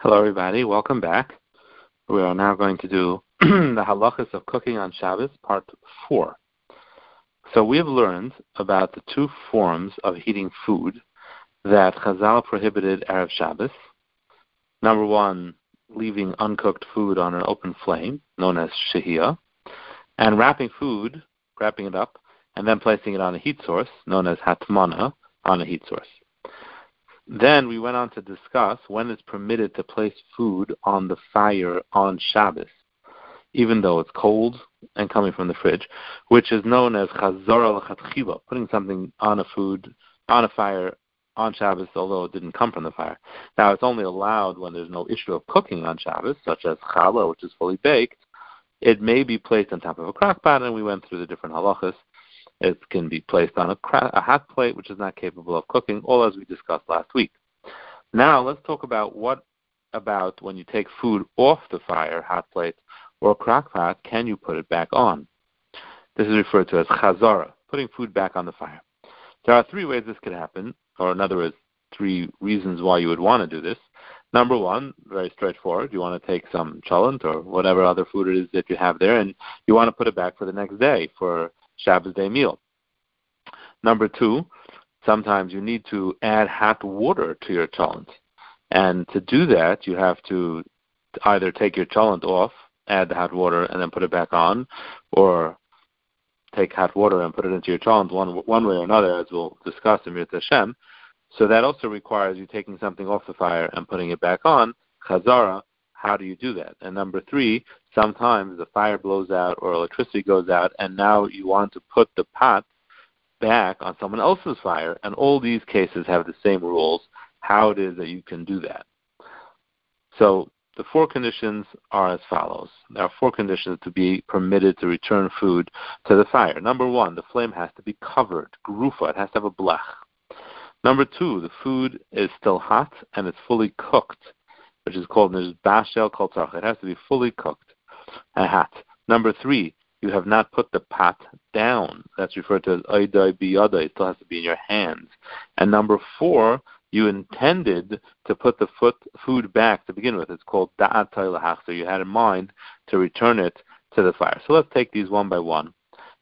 Hello, everybody. Welcome back. We are now going to do the halachas of cooking on Shabbos, part four. So we have learned about the two forms of heating food that Chazal prohibited Erev Shabbos. Number one, leaving uncooked food on an open flame, known as shehiyah, and wrapping food, wrapping it up, and then placing it on a heat source, known as hatmana, on a heat source. Then we went on to discuss when it's permitted to place food on the fire on Shabbos, even though it's cold and coming from the fridge, which is known as chazor al putting something on a food, on a fire on Shabbos, although it didn't come from the fire. Now, it's only allowed when there's no issue of cooking on Shabbos, such as challah, which is fully baked. It may be placed on top of a crock pot, and we went through the different halachas. It can be placed on a, cra- a hot plate, which is not capable of cooking, all as we discussed last week. Now let's talk about what about when you take food off the fire, hot plate, or crock pot, can you put it back on? This is referred to as chazara, putting food back on the fire. There are three ways this could happen, or in other words, three reasons why you would want to do this. Number one, very straightforward. You want to take some cholent or whatever other food it is that you have there, and you want to put it back for the next day for Shabbos day meal. Number two, sometimes you need to add hot water to your cholent. And to do that, you have to either take your cholent off, add the hot water, and then put it back on, or take hot water and put it into your cholent one, one way or another, as we'll discuss in Mirta Hashem. So that also requires you taking something off the fire and putting it back on, chazara, how do you do that? And number three, sometimes the fire blows out or electricity goes out, and now you want to put the pot back on someone else's fire, and all these cases have the same rules, how it is that you can do that. So the four conditions are as follows. There are four conditions to be permitted to return food to the fire. Number one, the flame has to be covered, grufa, it has to have a blech. Number two, the food is still hot and it's fully cooked which is called bashel kol It has to be fully cooked and hot. Number three, you have not put the pot down. That's referred to as oidai biyada. It still has to be in your hands. And number four, you intended to put the foot, food back to begin with. It's called da'at So you had in mind to return it to the fire. So let's take these one by one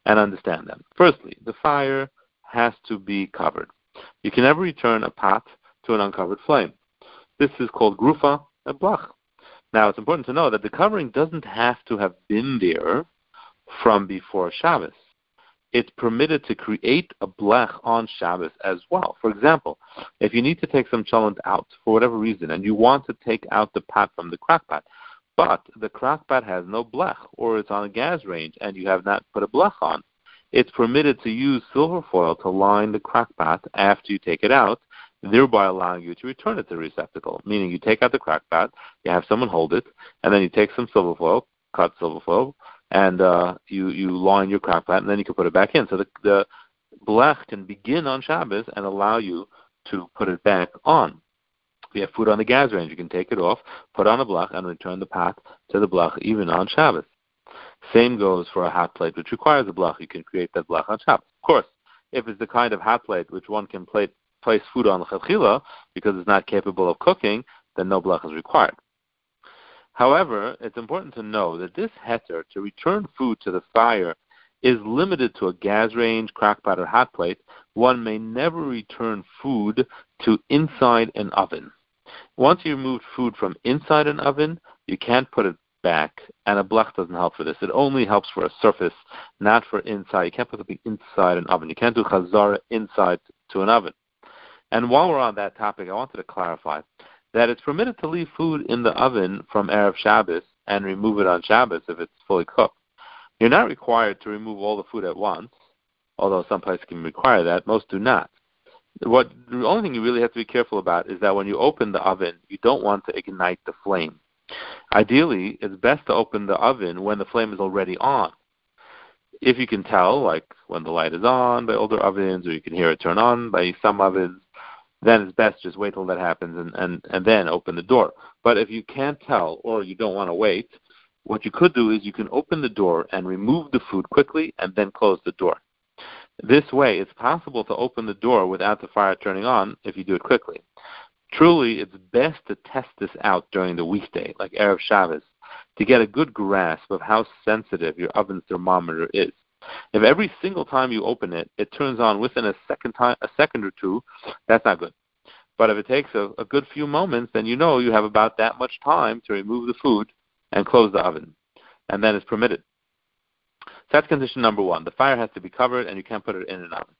and understand them. Firstly, the fire has to be covered. You can never return a pot to an uncovered flame. This is called grufa a blach. Now, it's important to know that the covering doesn't have to have been there from before Shabbos. It's permitted to create a blech on Shabbos as well. For example, if you need to take some cholent out for whatever reason, and you want to take out the pot from the crock pot, but the crock pot has no blech, or it's on a gas range, and you have not put a blech on, it's permitted to use silver foil to line the crock pot after you take it out thereby allowing you to return it to the receptacle. Meaning you take out the crack pot, you have someone hold it, and then you take some silver foil, cut silver foil, and uh, you you line your crack pot, and then you can put it back in. So the the blech can begin on Shabbos and allow you to put it back on. If you have food on the gas range, you can take it off, put on a blech, and return the pot to the blech even on Shabbos. Same goes for a hot plate, which requires a blech. You can create that blech on Shabbos. Of course, if it's the kind of hot plate which one can plate place food on the because it's not capable of cooking, then no blech is required. However, it's important to know that this heter to return food to the fire is limited to a gas range, crackpot, or hot plate. One may never return food to inside an oven. Once you remove food from inside an oven, you can't put it back, and a blech doesn't help for this. It only helps for a surface, not for inside. You can't put something inside an oven. You can't do chazara inside to an oven. And while we're on that topic, I wanted to clarify that it's permitted to leave food in the oven from Erev Shabbos and remove it on Shabbos if it's fully cooked. You're not required to remove all the food at once, although some places can require that. Most do not. What the only thing you really have to be careful about is that when you open the oven, you don't want to ignite the flame. Ideally, it's best to open the oven when the flame is already on. If you can tell, like when the light is on by older ovens, or you can hear it turn on by some ovens, then it's best just wait till that happens and, and, and then open the door. But if you can't tell or you don't want to wait, what you could do is you can open the door and remove the food quickly and then close the door. This way, it's possible to open the door without the fire turning on if you do it quickly. Truly, it's best to test this out during the weekday, like Erev Shabbos, to get a good grasp of how sensitive your oven's thermometer is. If every single time you open it, it turns on within a second time, a second or two, that's not good. But if it takes a, a good few moments, then you know you have about that much time to remove the food and close the oven, and then it's permitted. So that's condition number one. The fire has to be covered, and you can't put it in an oven.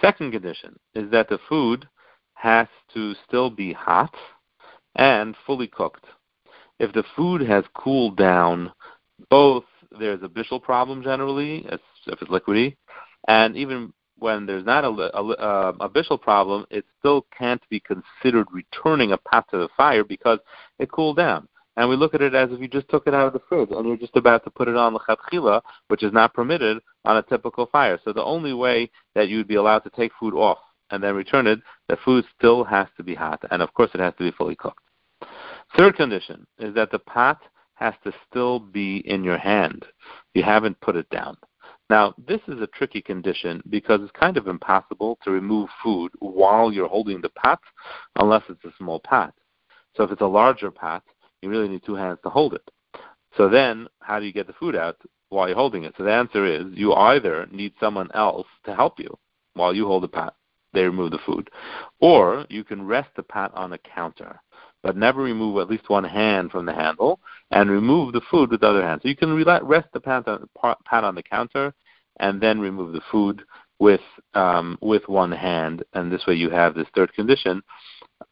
Second condition is that the food has to still be hot and fully cooked. If the food has cooled down, both there's a bishul problem generally, if it's liquidy, and even when there's not a, a, uh, a bishul problem, it still can't be considered returning a pot to the fire because it cooled down. And we look at it as if you just took it out of the fridge and you're just about to put it on the chatchila, which is not permitted on a typical fire. So the only way that you'd be allowed to take food off and then return it, the food still has to be hot, and of course it has to be fully cooked. Third condition is that the pot has to still be in your hand. You haven't put it down. Now, this is a tricky condition because it's kind of impossible to remove food while you're holding the pot unless it's a small pot. So if it's a larger pot, you really need two hands to hold it. So then, how do you get the food out while you're holding it? So the answer is you either need someone else to help you while you hold the pot, they remove the food, or you can rest the pot on a counter but never remove at least one hand from the handle, and remove the food with the other hand. So you can rest the pan on the counter, and then remove the food with um, with one hand, and this way you have this third condition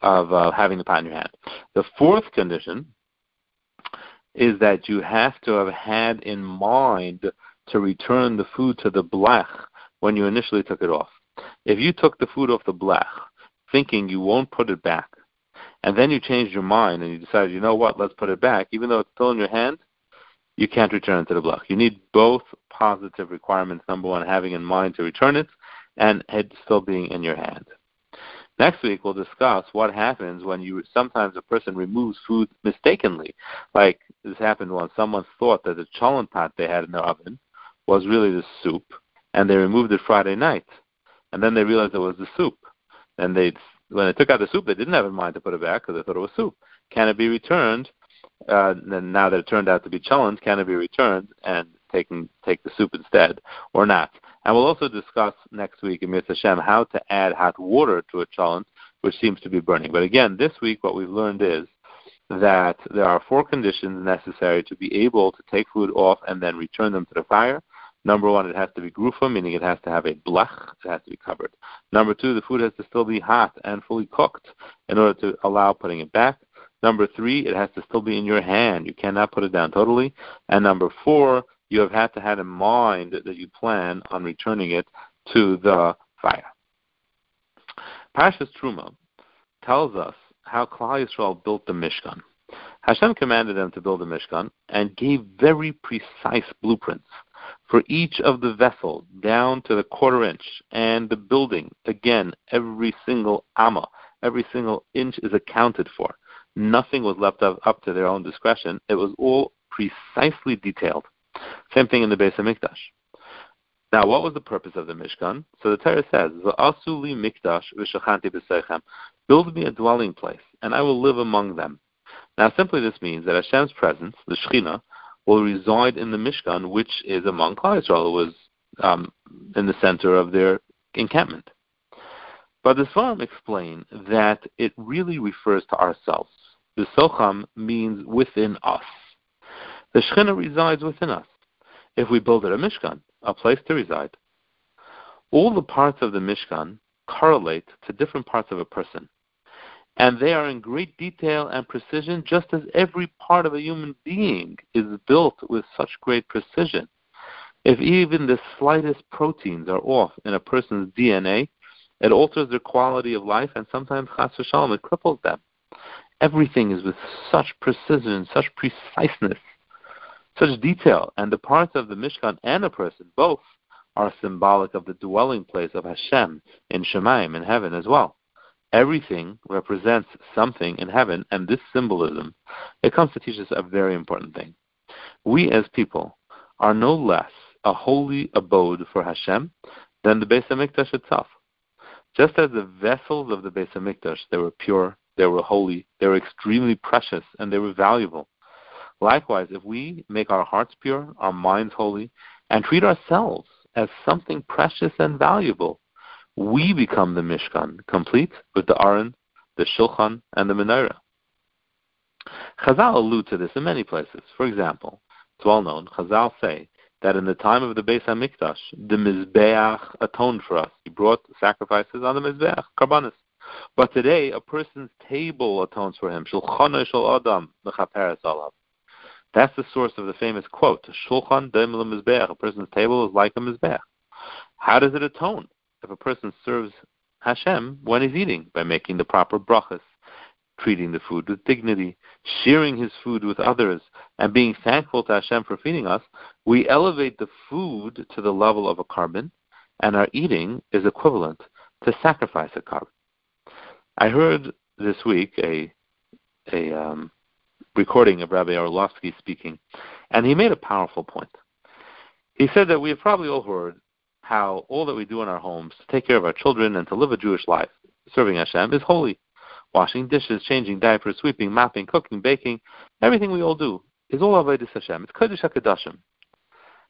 of uh, having the pan in your hand. The fourth condition is that you have to have had in mind to return the food to the blech when you initially took it off. If you took the food off the blech thinking you won't put it back, and then you changed your mind and you decided, you know what, let's put it back, even though it's still in your hand, you can't return it to the block. You need both positive requirements. Number one, having in mind to return it, and it still being in your hand. Next week, we'll discuss what happens when you sometimes a person removes food mistakenly. Like this happened once. Someone thought that the cholent pot they had in their oven was really the soup, and they removed it Friday night. And then they realized it was the soup. And they when they took out the soup, they didn't have in mind to put it back because they thought it was soup. Can it be returned? Uh, and now that it turned out to be cholent, can it be returned and taken take the soup instead or not? And we'll also discuss next week in Mitzvah Hashem how to add hot water to a cholent, which seems to be burning. But again, this week what we've learned is that there are four conditions necessary to be able to take food off and then return them to the fire. Number one, it has to be grufa, meaning it has to have a blech, it has to be covered. Number two, the food has to still be hot and fully cooked in order to allow putting it back. Number three, it has to still be in your hand. You cannot put it down totally. And number four, you have had to have in mind that you plan on returning it to the fire. Parshas Truma tells us how Klal Yisrael built the Mishkan. Hashem commanded them to build the Mishkan and gave very precise blueprints for each of the vessels down to the quarter inch and the building again every single amma. Every single inch is accounted for. Nothing was left up, up to their own discretion. It was all precisely detailed. Same thing in the Beis Hamikdash. Now what was the purpose of the Mishkan? So the Torah says Asuli Mikdash v'shachanti b'socham build me a dwelling place and I will live among them. Now simply this means that Hashem's presence the Shekhinah will reside in the Mishkan, which is among Klal Yisrael. Was um, in the center of their encampment. But the Sfarim explain that it really refers to ourselves. The Socham means within us. The Shekhinah resides within us. If we build it a Mishkan, a place to reside, all the parts of the Mishkan correlate to different parts of a person and they are in great detail and precision, just as every part of a human being is built with such great precision. If even the slightest proteins are off in a person's DNA, it alters their quality of life, and sometimes, chas v'shalom, it cripples them. Everything is with such precision, such preciseness, such detail, and the parts of the Mishkan and a person, both, are symbolic of the dwelling place of Hashem in Shemaim, in heaven as well. Everything represents something in heaven, and this symbolism, it comes to teach us a very important thing. We as people are no less a holy abode for Hashem than the Beis Hamikdash itself. Just as the vessels of the Beis Hamikdash, they were pure, they were holy, they were extremely precious, and they were valuable. Likewise, if we make our hearts pure, our minds holy, and treat ourselves as something precious and valuable, we become the Mishkan, complete with the Aron, the Shulchan, and the Menorah. Chazal allude to this in many places. For example, it's well known, Chazal say that in the time of the Beis Hamikdash, the Mizbeach atoned for us. He brought sacrifices on the Mizbeach, Karbanis. But today, a person's table atones for him. Shulchan shel Adam, alav. That's the source of the famous quote, Shulchan dem mizbeach. A person's table is like a mizbeach. How does it atone? If a person serves Hashem when he's eating, by making the proper brachas, treating the food with dignity, sharing his food with others, and being thankful to Hashem for feeding us, we elevate the food to the level of a korban, and our eating is equivalent to sacrifice a korban. I heard this week a a um, recording of Rabbi Orlovsky speaking, and he made a powerful point. He said that we have probably all heard how all that we do in our homes to take care of our children and to live a Jewish life, serving Hashem, is holy. Washing dishes, changing diapers, sweeping, mopping, cooking, baking, everything we all do is all Avodah Hashem. It's Kodesh HaKadoshim.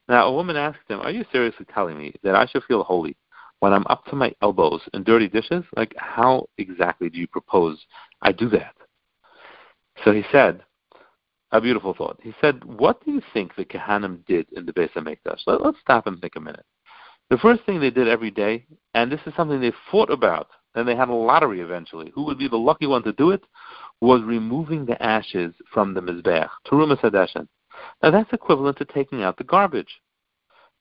Now, a woman asked him, Are you seriously telling me that I should feel holy when I'm up to my elbows in dirty dishes? Like, how exactly do you propose I do that? So he said, a beautiful thought. He said, What do you think the Kahanim did in the Beis HaMikdash? Let, let's stop and think a minute. The first thing they did every day, and this is something they fought about, and they had a lottery eventually, who would be the lucky one to do it, was removing the ashes from the Mizbeach, Terumas Hadeshin. Now that's equivalent to taking out the garbage.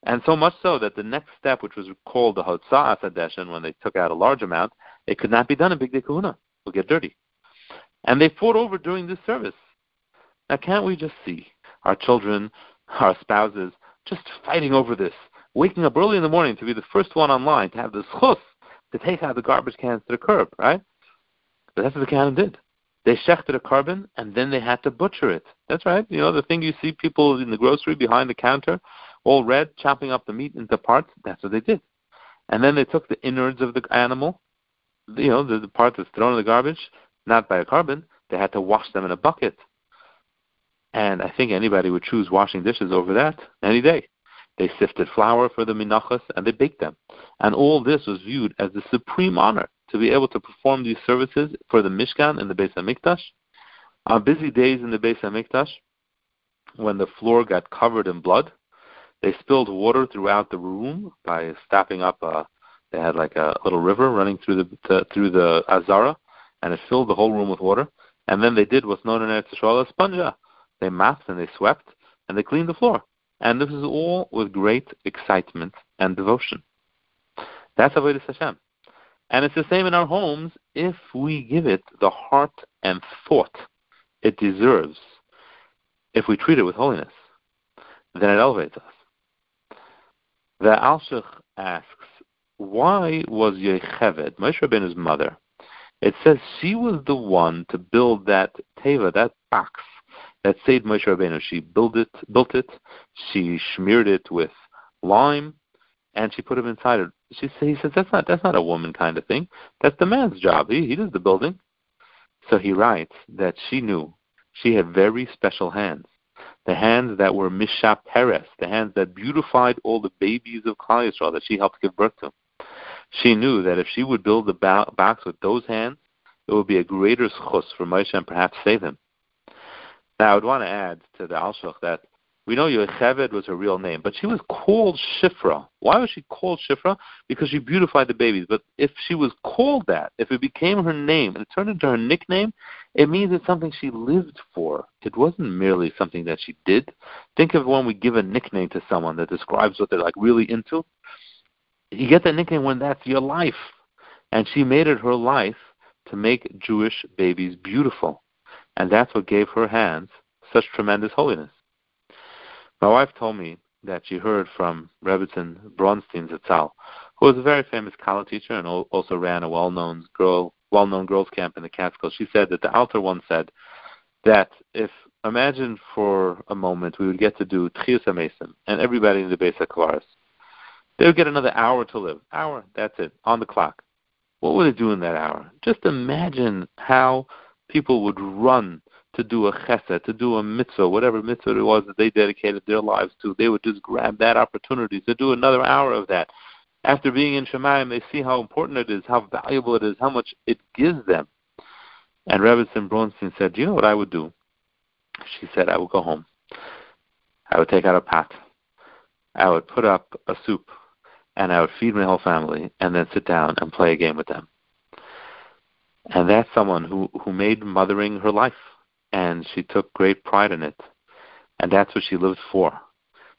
And so much so that the next step, which was called the Hotza'as Hadeshin, when they took out a large amount, it could not be done in Bigdei Kehuna. It will get dirty. And they fought over during this service. Now, can't we just see our children, our spouses, just fighting over this, waking up early in the morning to be the first one online to have this chus to take out the garbage cans to the curb, right? But that's what the Kahanim did. They shechted a korban and then they had to butcher it. That's right. You know, the thing you see people in the grocery behind the counter, all red, chopping up the meat into parts, that's what they did. And then they took the innards of the animal, you know, the, the part that's thrown in the garbage, not by a korban, they had to wash them in a bucket and I think anybody would choose washing dishes over that any day. They sifted flour for the minachas and they baked them. And all this was viewed as the supreme honor to be able to perform these services for the Mishkan and the Beis HaMikdash. On busy days in the Beis HaMikdash, when the floor got covered in blood, they spilled water throughout the room by stopping up a, they had like a little river running through the through the Azara, and it filled the whole room with water. And then they did what's known in Eretz Yisrael as spanja. They mopped and they swept and they cleaned the floor. And this is all with great excitement and devotion. That's Avodah Hashem. And it's the same in our homes if we give it the heart and thought it deserves. If we treat it with holiness, then it elevates us. The Alshich asks, why was Yocheved, Moshe Rabbeinu's mother, it says she was the one to build that teva, that box that saved Moshe Rabbeinu. She built it, built it, she smeared it with lime, and she put him inside it. She he says that's not that's not a woman kind of thing. That's the man's job. He he does the building. So he writes that she knew she had very special hands, the hands that were Mishap Peres, the hands that beautified all the babies of Klal Yisrael that she helped give birth to. She knew that if she would build the box with those hands, it would be a greater schus for Moshe and perhaps save him. Now, I would want to add to the Alshich that we know Yocheved was her real name, but she was called Shifra. Why was she called Shifra? Because she beautified the babies. But if she was called that, if it became her name and it turned into her nickname, it means it's something she lived for. It wasn't merely something that she did. Think of when we give a nickname to someone that describes what they're like really into. You get that nickname when that's your life. And she made it her life to make Jewish babies beautiful and that's what gave her hands such tremendous holiness. My wife told me that she heard from Rebbetzin Bronstein Zatzal, who was a very famous college teacher and also ran a well-known girl, well-known girls' camp in the Catskills. She said that the Alter once said that if imagine for a moment we would get to do Tchias Meisim and everybody in the base of they would get another hour to live. Hour, that's it, on the clock. what would they do in that hour? Just imagine how people would run to do a chesed, to do a mitzvah, whatever mitzvah it was that they dedicated their lives to. They would just grab that opportunity to do another hour of that. After being in Shemayim, they see how important it is, how valuable it is, how much it gives them. And Rebbetzin Bronstein said, Do you know what I would do? She said, I would go home. I would take out a pot. I would put up a soup and I would feed my whole family and then sit down and play a game with them. And that's someone who, who made mothering her life and she took great pride in it. And that's what she lived for.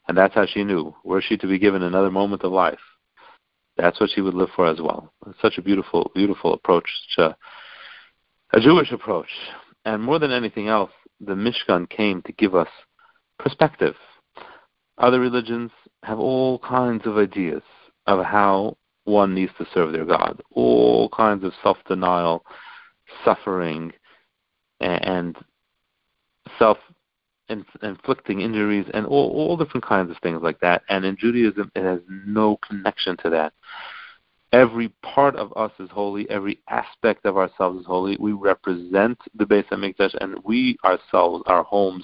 And that's how she knew, were she to be given another moment of life, that's what she would live for as well. It's such a beautiful, beautiful approach, such a, a Jewish approach. And more than anything else, the Mishkan came to give us perspective. Other religions have all kinds of ideas of how one needs to serve their God, all kinds of self denial, suffering, and self inflicting injuries and all, all different kinds of things like that. And in Judaism, it has no connection to that. Every part of us is holy. Every aspect of ourselves is holy. We represent the Beis Hamikdash, and we ourselves, our homes,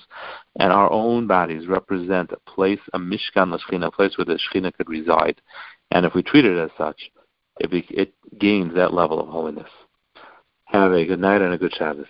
and our own bodies represent a place, a Mishkan Shechina, a place where the Shechina could reside. And if we treat it as such, it, it gains that level of holiness. Have a good night and a good Shabbos.